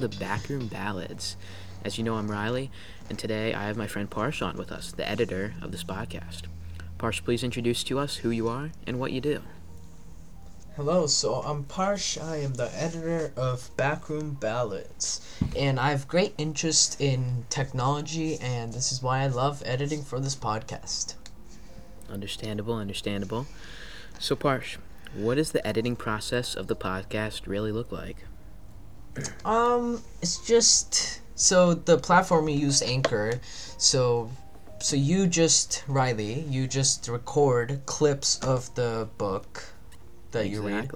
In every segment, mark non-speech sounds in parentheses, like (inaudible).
to the Backroom Ballads. As you know, I'm Riley, and today I have my friend Parsh on with us, the editor of this podcast. Parsh, please introduce to us who you are and what you do. Hello, so I'm Parsh. I am the editor of Backroom Ballads, and I have great interest in technology, and this is why I love editing for this podcast. Understandable, understandable. So, Parsh, what does the editing process of the podcast really look like? Um, it's just so the platform we use Anchor, so so you just Riley, you just record clips of the book that you read,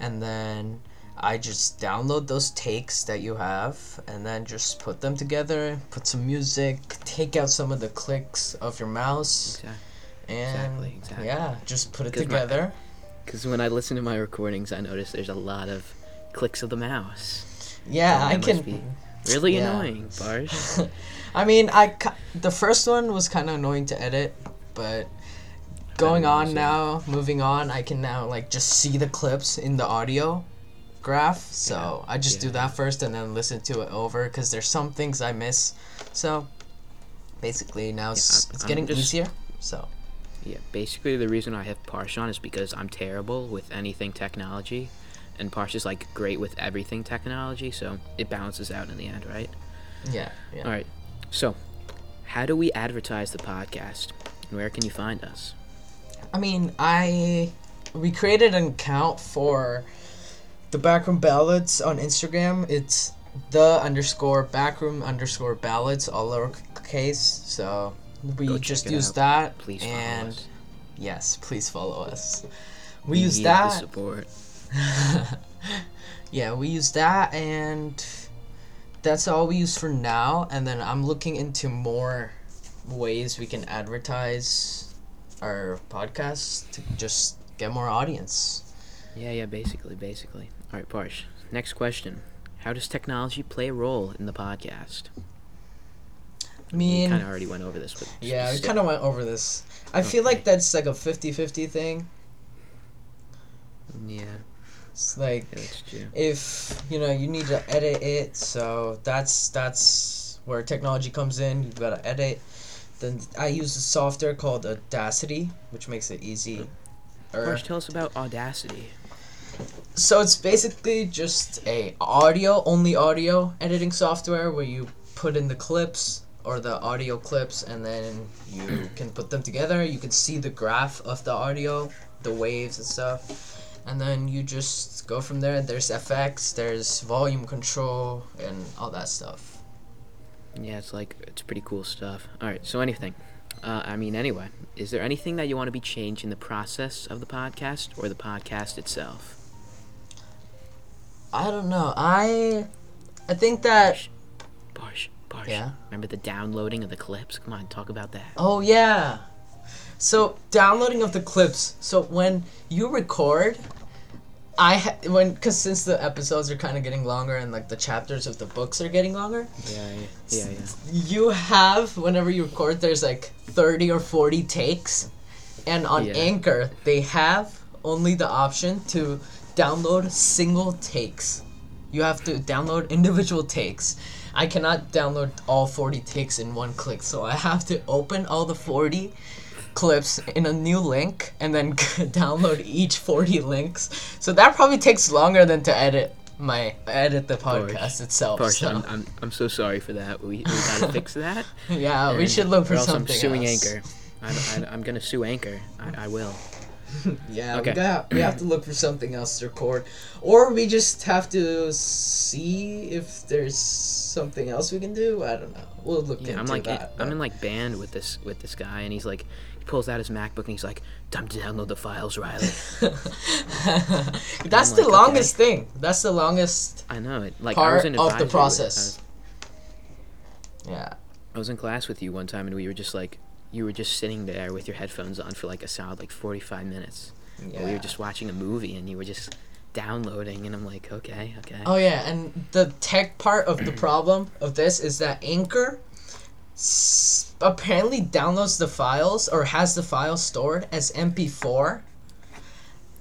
and then I just download those takes that you have, and then just put them together, put some music, take out some of the clicks of your mouse, Exactly. and Exactly, exactly. yeah, just put it together. Because when I listen to my recordings, I notice there's a lot of clicks of the mouse. Yeah, I can. be Really Yeah. annoying, Parsh. (laughs) I mean, I the first one was kind of annoying to edit, but going on understand. now, moving on, I can now like just see the clips in the audio graph. So I just do that first and then listen to it over because there's some things I miss. So basically now it's, I'm- it's getting just- easier. So Yeah, basically the reason I have Parsh on is because I'm terrible with anything technology, and Parsh is like great with everything technology, so it balances out in the end, right? yeah, yeah. All right. So, how do we advertise the podcast? And where can you find us? I mean, I we created an account for the backroom ballads on Instagram. It's the underscore backroom underscore ballads, all lowercase. So we Go just use out. that. Please follow and us. yes, please follow us. We use need the that. support. (laughs) yeah, we use that, and that's all we use for now. And then I'm looking into more ways we can advertise our podcast to just get more audience. Yeah, yeah, basically, basically. All right, Parsh. Next question. How does technology play a role in the podcast? I mean, We kind of already went over this, but yeah, we kind of went over this. I feel like that's like a 50-50 thing. Yeah, It's like yeah, if you know you need to edit it, so that's that's where technology comes in. You've got to edit. Then I use a software called Audacity, which makes it easy. Tell us about Audacity. so it's basically just a audio only audio editing software where you put in the clips or the audio clips and then you can put them together you can see the graph of the audio the waves and stuff and then you just go from there there's fx there's volume control and all that stuff Yeah, it's like it's pretty cool stuff. All right, so anything. Uh, I mean, anyway, is there anything that you want to be changed in the process of the podcast or the podcast itself? i don't know i i think that Parsh, Parsh. Yeah? Remember the downloading of the clips? Come on, talk about that. Oh yeah. So downloading of the clips. So when you record, I ha- when because since the episodes are kind of getting longer and like the chapters of the books are getting longer, Yeah, yeah, yeah. you have whenever you record, there's like thirty or forty takes, and on Yeah. Anchor they have only the option to download single takes. You have to download individual takes. I cannot download all 40 takes in one click, so I have to open all the 40 clips in a new link and then (laughs) download each 40 links. So that probably takes longer than to edit my edit the podcast itself. So. I'm, I'm, I'm so sorry for that. We, we gotta (laughs) fix that. yeah, we should look for something I'm suing else. Anchor. I'm, I, I'm gonna sue Anchor. I, I will. (laughs) Yeah, Okay. we got we have to look for something else to record, or we just have to see if there's something else we can do. I don't know. We'll look Yeah, I'm like that. I'm in like band with this with this guy, and he's like he pulls out his MacBook and he's like, "Time to download the files, Riley." (laughs) That's the like, longest thing. That's the longest. I know it. Like Part in of the with- process. I was, Yeah. I was in class with you one time, and we were just like, you were just sitting there with your headphones on for like a solid like 45 minutes. Yeah. We were just watching a movie, and you were just downloading, and I'm like, okay, okay. Oh yeah, and the tech part of the (clears throat) problem of this is that Anchor s- apparently downloads the files or has the files stored as MP4.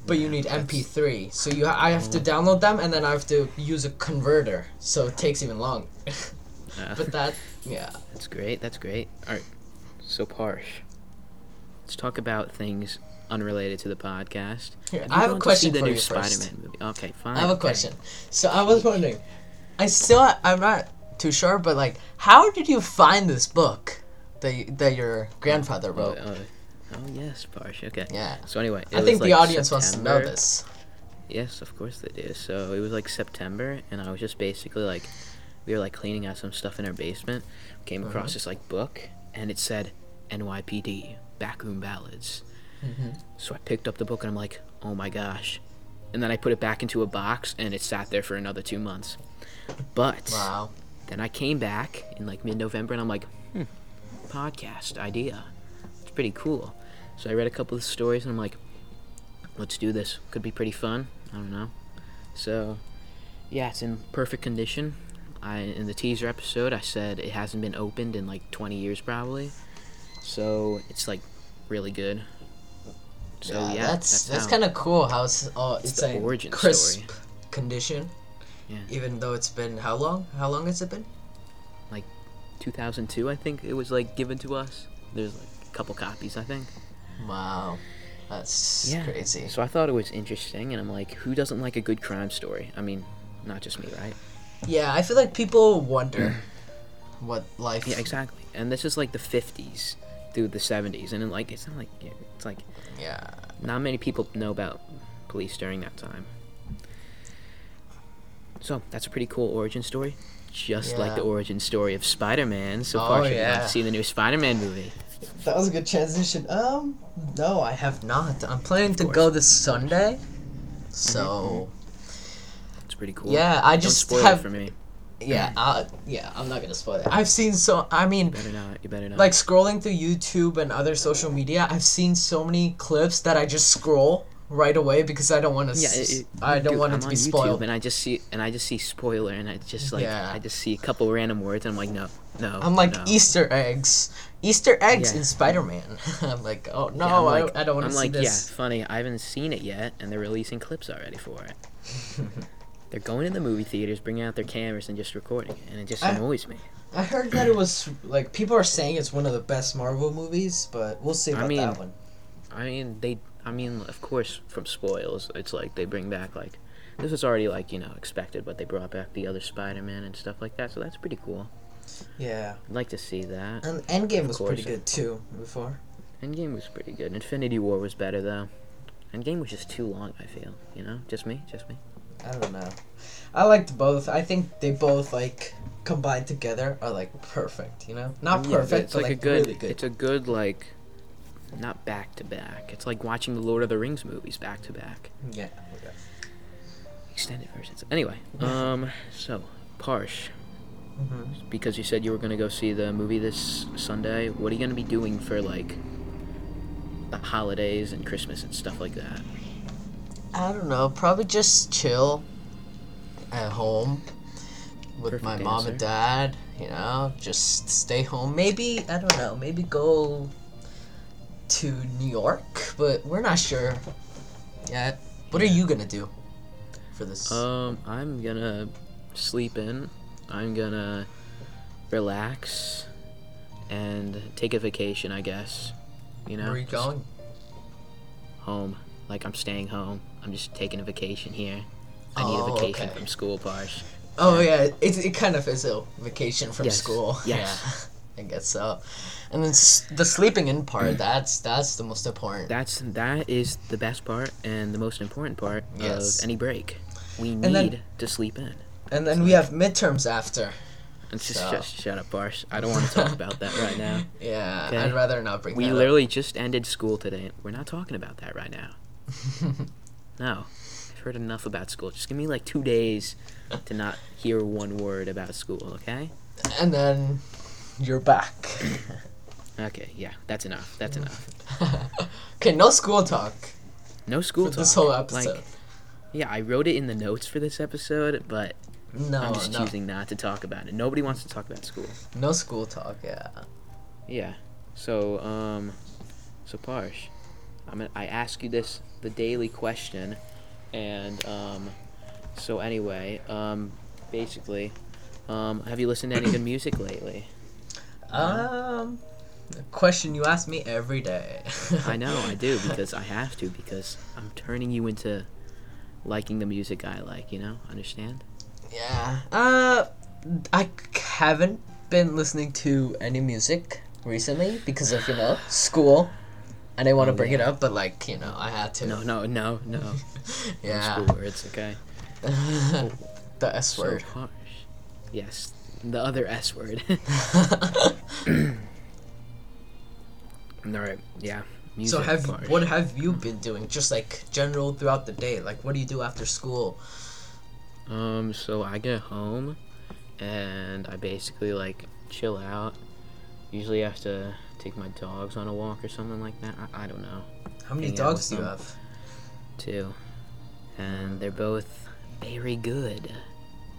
but you need MP3. So you I have to download them and then I have to use a converter. So it takes even longer. (laughs) Uh, but that yeah. That's great. That's great. All right. So Parsh. Let's talk about things unrelated to the podcast. Here, I have a question see the for new you. Spider-Man movie. Okay, fine. I have a question. So I was wondering, I still I'm not too sure, but like, how did you find this book that y- that your grandfather Oh, wrote? oh, oh, yes, Parsh. Okay. Yeah, So anyway, it I think the like, audience wants to know this. Yes, of course they do. So it was like September, and I was just basically like, we were like cleaning out some stuff in our basement. Came across Mhm. this like book, and it said NYPD Backroom Ballads. Mhm. So I picked up the book, and I'm like, oh my gosh. And then I put it back into a box, and it sat there for another two months. But Wow. then I came back in like mid-November, and I'm like, hmm, podcast idea. It's pretty cool. So I read a couple of stories, and I'm like, let's do this. Could be pretty fun. I don't know. So, yeah, it's in perfect condition. I in the teaser episode, I said it hasn't been opened in like 20 years probably. So it's like really good. So yeah, that's that's, how- kind of cool. How oh, it's oh, it's, the a origin crisp story. condition. Yeah. Even though it's been how long? How long has it been? Like 2002, I think it was like given to us. There's like a couple copies, I think. Wow, that's Yeah. crazy. So I thought it was interesting, and I'm like, who doesn't like a good crime story? I mean, not just me, right? Yeah, I feel like people wonder what life. Yeah, exactly. And this is like the 50s through the 70s, and like it's not like it's like Yeah. not many people know about police during that time. So that's a pretty cool origin story, just like the origin story of Spider-Man. So Oh, far, you yeah. have seen the new Spider-Man movie. That was a good transition. Um, no, I have not. I'm planning to go this Sunday. So It's pretty cool. yeah, I Don't just spoil have it for me. Yeah, uh, yeah. I'm not gonna spoil it. I've seen so. I mean, You better not. You better not. like scrolling through YouTube and other social media, I've seen so many clips that I just scroll right away because I don't want to. Yeah, it, it- I don't dude, want it I'm to be YouTube spoiled. and I just see and I just see spoiler, and I just like Yeah. I just see a couple random words, and I'm like, no, no. I'm like no. Easter eggs, Easter eggs Yeah. in Spider-Man. (laughs) I'm like, oh no, Yeah, I'm I, I don't want I'm to see like, this. yeah, funny. I haven't seen it yet, and they're releasing clips already for it. (laughs) they're going to the movie theaters, bringing out their cameras, and just recording and it just I- annoys me. I heard that it was like people are saying it's one of the best Marvel movies, but we'll see I about mean, that one. I mean, they. I mean, of course, from spoils, it's like they bring back like this was already like you know expected, but they brought back the other Spider-Man and stuff like that, so that's pretty cool. Yeah, I'd like to see that. and Endgame was pretty good too. Before. Endgame was pretty good. Infinity War was better though. Endgame was just too long. I feel. You know, just me, just me. I don't know. I liked both. I think they both like combined together are like perfect. You know, not Yeah, perfect, It's but like, like, a good. really good. It's a good like, not back to back. It's like watching the Lord of the Rings movies back to back, yeah. extended versions. Anyway, (laughs) um, so Parsh, hmm because you said you were gonna go see the movie this Sunday. What are you gonna be doing for like the holidays and Christmas and stuff like that? I don't know. Probably just chill at home with Perfect my mom and dad. You know, just stay home. Maybe I don't know. Maybe go to New York, but we're not sure yet. What are you gonna do for this? Um, I'm gonna sleep in. I'm gonna relax and take a vacation, I guess. You know, Where are you going? Home. Like I'm staying home. I'm just taking a vacation here. I need Oh, a vacation okay. from school, Parsh. Oh yeah, it, it kind of is a vacation from Yes, school. (laughs) yes. Yeah, I guess so. And then s- the sleeping in part, that's that's the most important. That's that is the best part and the most important part Yes. of any break. We need then- to sleep in. and then we have midterms after. And just, So- just shut up, Parsh. I don't want to talk about that right now. (laughs) Yeah, Okay. I'd rather not bring We literally just ended school today. We're not talking about that right now. (laughs) No. I've heard enough about school. Just give me like two days to not hear one word about school, okay? and then you're back. (coughs) Okay, yeah, that's enough. That's enough. (laughs) okay, no school talk No school for talk. this whole episode. Like, yeah, I wrote it in the notes for this episode, but no, I'm just no, choosing not to talk about it. Nobody wants to talk about school. no school talk. Yeah. Yeah. So, um, so Parsh, I'm gonna, I ask you this the daily question, and um, so anyway, um, basically, um, have you listened to any good music lately? Um, question you ask me every day. (laughs) I know I do (laughs) because I have to because I'm turning you into liking the music I like. You know, understand? Yeah. Uh, I haven't been listening to any music recently because of you know school. I didn't want to Oh, bring it up, but like you know, I had to. No, no, no, no. (laughs) No Yeah. School words, okay. (laughs) the S word. So harsh. Yes, the other S word. (laughs) All right, yeah. Music so have what have you been doing? Just like general throughout the day. Like what do you do after school? Um, so I get home, and I basically like chill out. Usually I have to take my dogs on a walk or something like that. I, I don't know. How many Hang dogs do you have? Two. and they're both very good.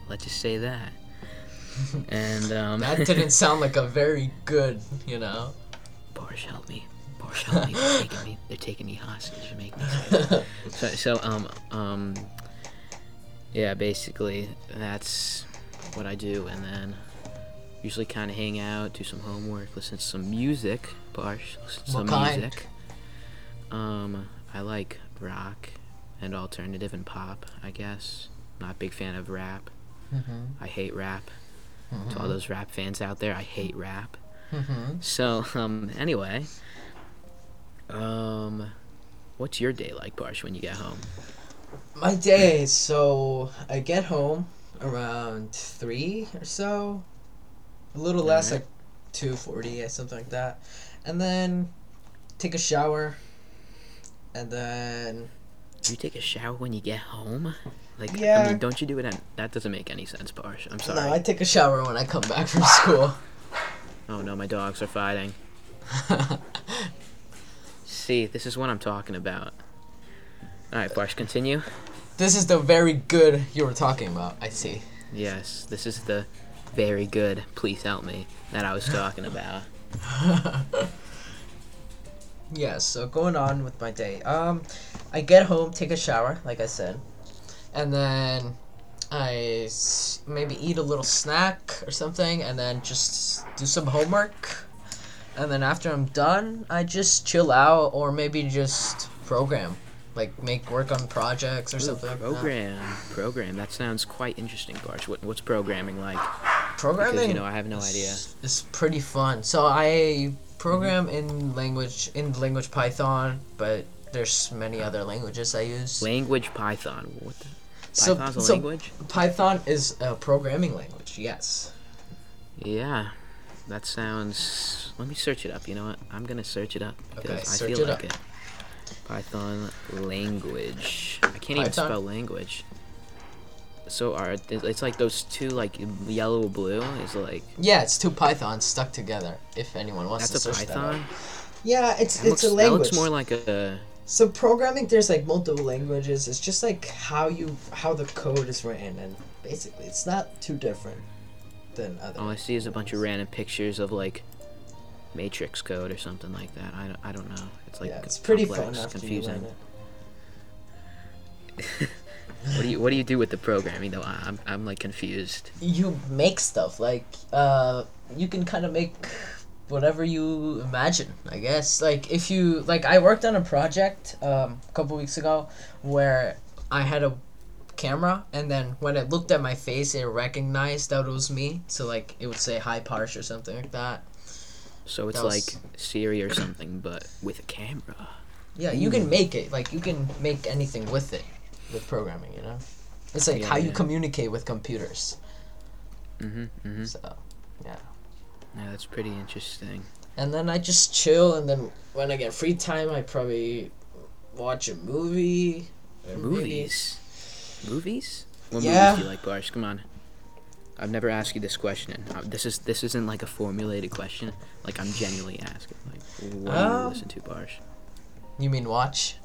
Let's just say that. (laughs) and um, That didn't (laughs) sound like a very good, you know. Boris, help me. Boris, help me. They're taking me. They're taking me hostage to make me. (laughs) so, so um um. Yeah, basically that's what I do, and then usually kind of hang out, do some homework, listen to some music. Boris, listen to What some kind? music. Um, I like rock and alternative and pop. I guess. Not a big fan of rap. mm-hmm. I hate rap. To all those rap fans out there, I hate rap. Mm-hmm. So, um, anyway, um, what's your day like, Barsh, when you get home? My day. So I get home around three or so, a little less, like two forty or something like that, and then take a shower, and then Do you take a shower when you get home? Like, I mean, don't you do it at, that doesn't make any sense, Barsh. I'm sorry. no, I take a shower when I come back from school. Oh no, my dogs are fighting. (laughs) See, this is what I'm talking about. Alright, Barsh, continue. this is the very good you were talking about. I see. Yes, this is the very good, please help me, that I was talking about. (laughs) Yeah, so going on with my day. Um, I get home, take a shower, like I said, and then I s- maybe eat a little snack or something, and then just do some homework. And then after I'm done, I just chill out or maybe just program, like make work on projects or Ooh, something. like that. program, program. That sounds quite interesting, Barsh. What, what's programming like? Programming. Because you know I have no idea. is- is pretty fun. So I program mm-hmm. in language in language Python, but there's many other languages I use. Language Python. What the? So- Python's a so- language? Python is a programming language. Yes. Yeah, that sounds. Let me search it up. You know what? I'm gonna search it up because Okay, I feel it like up. it. Python language. I can't even spell language. So are it's like those two like yellow blue is like Yeah, it's two Pythons stuck together. If anyone wants that's to a search that. Python. Yeah, it's That it's looks, a that language. looks more like a. so programming, there's like multiple languages. It's just like how you how the code is written, and basically, it's not too different than other. All I see is a bunch of random pictures of like matrix code or something like that. I don't, I don't know. It's like yeah, it's pretty complex, fun after confusing. (laughs) you learn it. what do you What do you do with the programming though? I'm I'm like confused. you make stuff like uh you can kind of make whatever you imagine i guess like if you like i worked on a project um a couple weeks ago where i had a camera and then when it looked at my face it recognized that it was me so like it would say hi parsh or something like that So it's That was- like Siri or something, but with a camera. yeah you can make it like you can make anything with it with programming you know it's like Yeah, how you communicate with computers Mhm. Mhm. so yeah Yeah, that's pretty interesting. And then I just chill, and then when I get free time, I probably watch a movie. maybe- Movies. Movies? What Yeah. movies do you like, Barsh? Come on. I've never asked you this question. Uh, This is this isn't like a formulated question. Like I'm genuinely asking. Like, what do you Um, listen to, Barsh? You mean watch?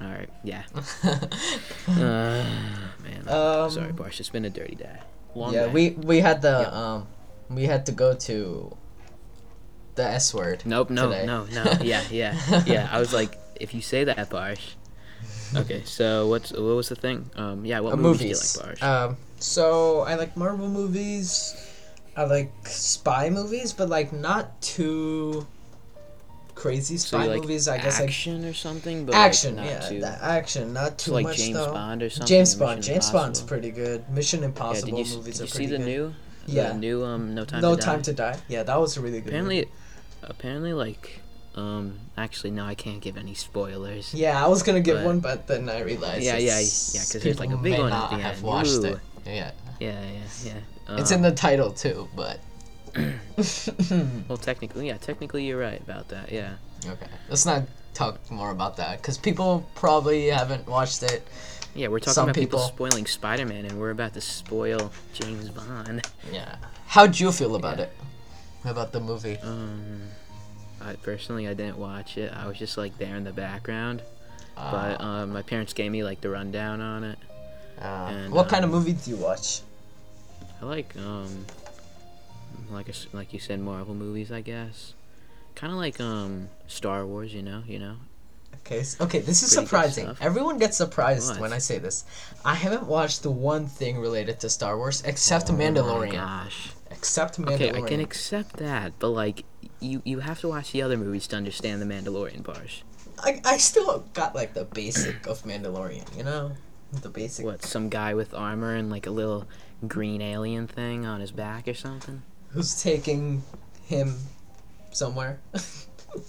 All right. Yeah. Uh, (laughs) man. Um, Sorry, Barsh. It's been a dirty day. Long yeah, day. we we had the Yeah. um, we had to go to the S word. Nope, no, today. no, no. (laughs) Yeah, yeah, yeah. I was like, if you say that, Barsh. Okay, so what's what was the thing? Um, yeah, what Uh, movies, movies. do you like, Barsh? Um, so I like Marvel movies. I like spy movies, but like not too crazy so spy you like movies. I guess like action or something, but action. like, not yeah, too. action, not too so like much James though. Bond or something. James Bond. Mission James Bond's pretty good. Mission Yeah, Impossible did you, movies did are you see the good. new? Yeah. The new um, No Time no to Time Die? to Die. Yeah, that was a really good. Apparently, movie. apparently, like, um, actually, no, I can't give any spoilers. Yeah, I was gonna give but- one, but then I realized. Yeah, yeah, yeah, 'cause there's, like, a big one at the have end. watched Ooh. it. Yeah, Yeah, yeah, yeah. it's in Um, the title too, but. (laughs) Well, technically, yeah, technically, you're right about that. Yeah. Okay, let's not talk more about that because people probably haven't watched it. Yeah, we're talking Some about people, people- spoiling Spider-Man, and we're about to spoil James Bond. Yeah. How'd you feel about Yeah. it? About the movie? Um, I personally, I didn't watch it. I was just like there in the background. Uh, But um, my parents gave me like the rundown on it. uh, and, what kind of um, movie do you watch? I like um, like s like you said, Marvel movies, I guess. Kind of like um, Star Wars, you know, you know. Okay, okay, this is pretty surprising. Everyone gets surprised What? when I say this. I haven't watched the one thing related to Star Wars except Oh Mandalorian. gosh. Except Mandalorian. Okay, I can accept that, but like, you you have to watch the other movies to understand the Mandalorian bars. I, I still got like the basic of Mandalorian, you know? The basic. What? Some guy with armor and like a little green alien thing on his back or something? Who's taking him somewhere? (laughs)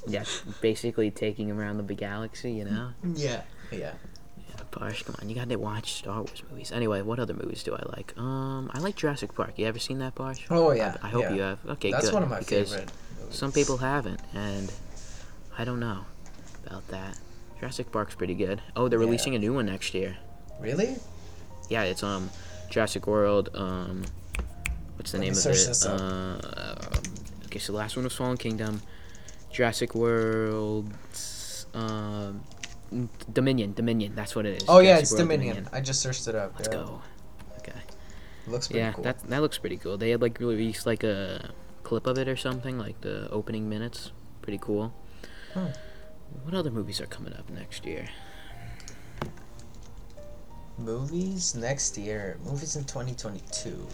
Yeah, basically taking him around the galaxy, you know. yeah, yeah. Yeah, Barsh, come on, you gotta watch Star Wars movies. Anyway, what other movies do I like? Um, I like Jurassic Park. You ever seen that, Barsh? Oh, yeah. I, I hope yeah. you have. Okay, That's good. That's one of my because favorite. Some people haven't, and I don't know about that. Jurassic Park's pretty good. Oh, they're Yeah. releasing a new one next year. Really? Yeah, it's um Jurassic World. Um, what's the Let name of it? Uh, okay, so the last one was Fallen Kingdom. Jurassic World. Um, Dominion. Dominion. That's what it is. Oh yeah, it's World Dominion. I just searched it up. Let's yeah. go. Okay. Looks pretty cool. Yeah, cool. that that looks pretty cool. They had like released like a clip of it or something, like the opening minutes. Pretty cool. Hmm. What other movies are coming up next year? Movies next year. Movies in 2022.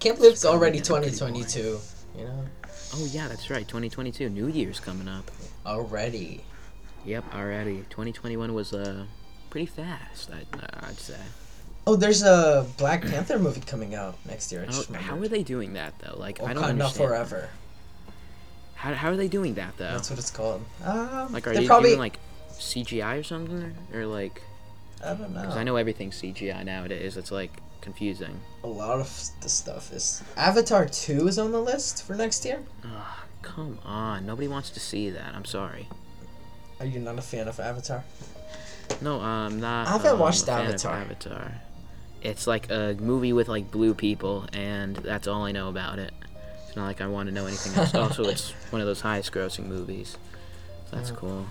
Can't believe it's already gonna be pretty 2022. You know, Oh yeah, that's right. 2022, New Year's coming up. already. Yep, already. 2021 was uh pretty fast. I, I'd say. Oh, there's a Black Panther movie coming out next year. I How, are they doing that though? Like I don't understand. Forever. How, how are they doing that though? That's what it's called. Um, like are they're probably doing like CGI or something, or, or like? I don't know. Because I know everything's CGI nowadays. It's like confusing. a lot of the stuff is. Avatar 2 is on the list for next year. Ugh, come on, nobody wants to see that. I'm sorry. Are you not a fan of Avatar? No, I'm not. I haven't um, watched a fan of Avatar. Avatar. It's like a movie with like blue people, and that's all I know about it. It's not like I want to know anything else. (laughs) also, it's one of those highest-grossing movies. So that's Yeah. cool.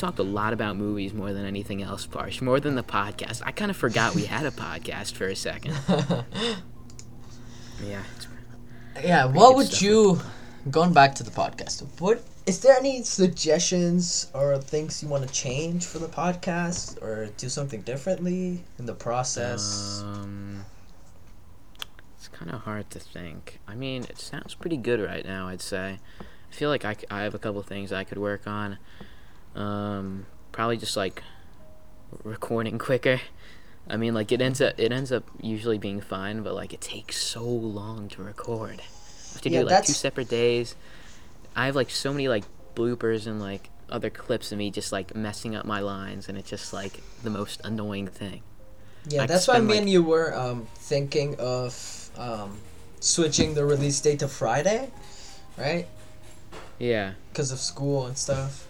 Talked a lot about movies more than anything else, Parsh. More than the podcast. I kind of forgot we had a podcast for a second. (laughs) Yeah. It's, Yeah, what would you going back to the podcast? What is there any suggestions or things you want to change for the podcast or do something differently in the process? Um, it's kind of hard to think. I mean, it sounds pretty good right now. I'd say. I feel like I, I have a couple things I could work on. Um, probably just like recording quicker. I mean, like it ends up it ends up usually being fine, but like it takes so long to record. I have to Yeah, do like two separate days. I have like so many like bloopers and like other clips of me just like messing up my lines, and it's just like the most annoying thing. yeah, I that's why spend, me like- and you were um, thinking of um, switching the release date to Friday, right? Yeah. Because of school and stuff.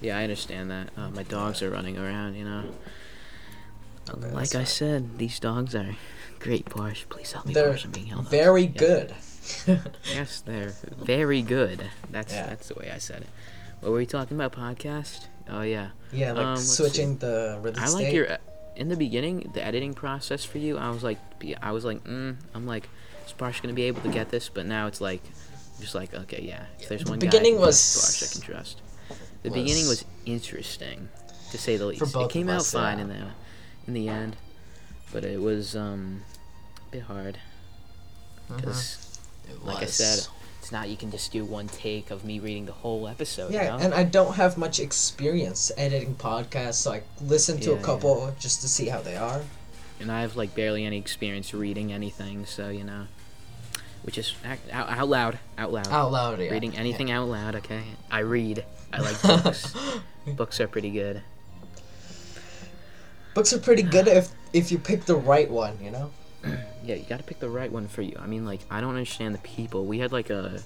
Yeah, I understand that. Uh, my dogs are running around, you know. Okay, like I said, these dogs are great, Parsh. Please help me, They're Parsh. I'm being held very Yeah. good. (laughs) Yes, they're very good. That's Yeah. that's the way I said it. What were we talking about? Podcast? Oh yeah. yeah, like Um, switching the release I like date. your. In the beginning, the editing process for you, I was like, I was like, mm, I'm like, is Parsh gonna be able to get this? But now it's like, Just like okay, yeah. If there's The one beginning guy, was- Barsh I can trust. The beginning was- was interesting, to say the least. it came out us, fine yeah. in the in the end, but it was um a bit hard because, It like I said, it's not you can just do one take of me reading the whole episode. Yeah, you know? and I don't have much experience editing podcasts, so I listen to Yeah, a yeah. couple just to see how they are. and I have like barely any experience reading anything, so you know, which is out, out loud, out loud. Out loud, yeah. Reading anything out loud, okay? I read. I like books. (laughs) books are pretty good. Books are pretty good if if you pick the right one, you know. (clears throat) Yeah, you gotta pick the right one for you. I mean, like, I don't understand the people. We had like a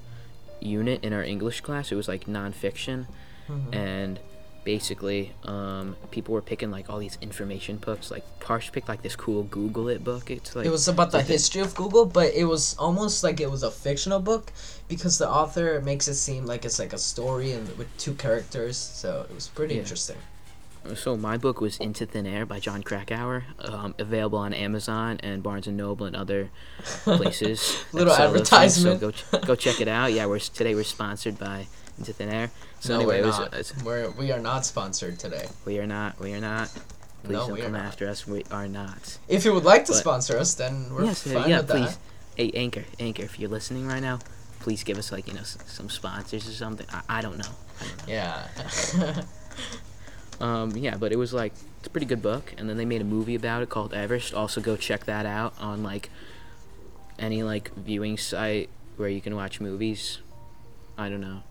unit in our English class. It was like nonfiction, Mm-hmm. and basically, um, people were picking like all these information books. Like, Parsh picked like this cool Google It book. It's like It was about the like history of Google, but it was almost like it was a fictional book because the author makes it seem like it's like a story and with two characters. So it was pretty Yeah. interesting. So my book was Into Thin Air by Jon Krakauer, um, available on Amazon and Barnes and Noble and other (laughs) places. Little things, advertisement. So go ch- go check it out. Yeah, we're today we're sponsored by Into Thin Air. So no, anyway, we're it was, not. it's- We're we are not sponsored today. we are not. We are not. Please No, don't come not. after us. We are not. If you would like to But- sponsor us, then we're yes, uh, fine yeah, with please. that. Hey, Anchor, Anchor, if you're listening right now, please give us like you know s- some sponsors or something. I, I don't know. I don't know. Yeah. (laughs) Um, yeah, but it was like it's a pretty good book, and then they made a movie about it called Everest. Also, go check that out on like any like viewing site where you can watch movies. I don't know.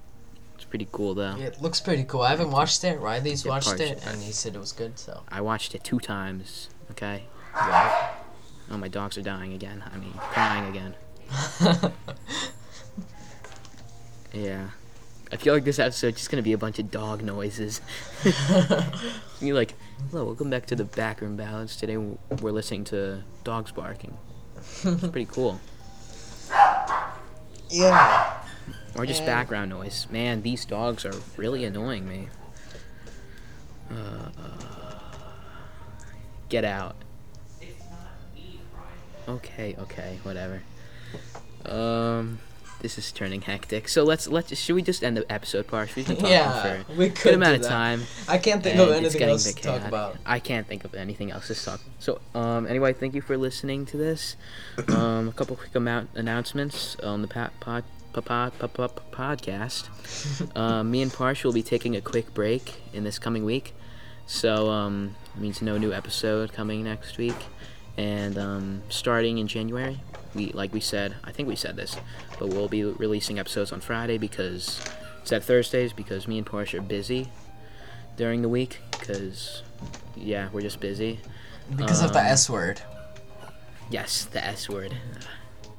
It's pretty cool though. it looks pretty cool. I haven't watched it. Riley's watched parts- it, and he said it was good. So I watched it two times. Okay. yeah. Oh, my dogs are dying again. I mean, crying again. (laughs) Yeah. I feel like this episode's just gonna be a bunch of dog noises. (laughs) You're like, hello, welcome back to the backroom ballads. Today we're listening to dogs barking. It's pretty (laughs) cool. yeah. Or just And- background noise. Man, these dogs are really annoying me. Uh, get out. Okay, okay, whatever. Um, this is turning hectic. So let's let's should we just end the episode, Parsh? We've been talking Yeah, for we a could good amount of time. I can't think of anything else to talk about. I can't think of anything else to talk. So, um, anyway, thank you for listening to this. Um, a couple quick amount announcements on the pa- pod, pa- pod, pa- pa- pa- podcast. um, (laughs) me and Parsh will be taking a quick break in this coming week, so um, it means no new episode coming next week. And um, starting in January, we like we said, I think we said this, but we'll be releasing episodes on Friday because instead of Thursdays because me and Parsh are busy during the week because yeah we're just busy. Because of the Um, S word. yes the s word.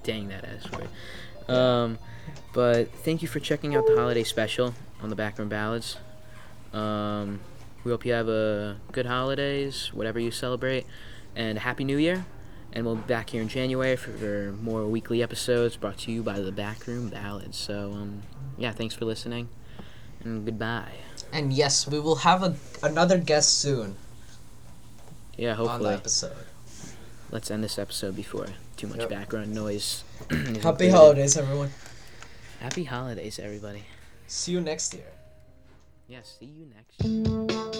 Dang that s word. Um but thank you for checking out the holiday special on the backroom ballads. Um we hope you have a good holidays whatever you celebrate and happy new year and we'll be back here in january for, more weekly episodes brought to you by the backroom ballads so um yeah thanks for listening and goodbye And yes, we will have a another guest soon yeah hopefully. on the episode. let's end this episode before too much Yep. background noise. (clears throat) Happy included. holidays, everyone. Happy holidays, everybody. See you next year. Yeah, see you next.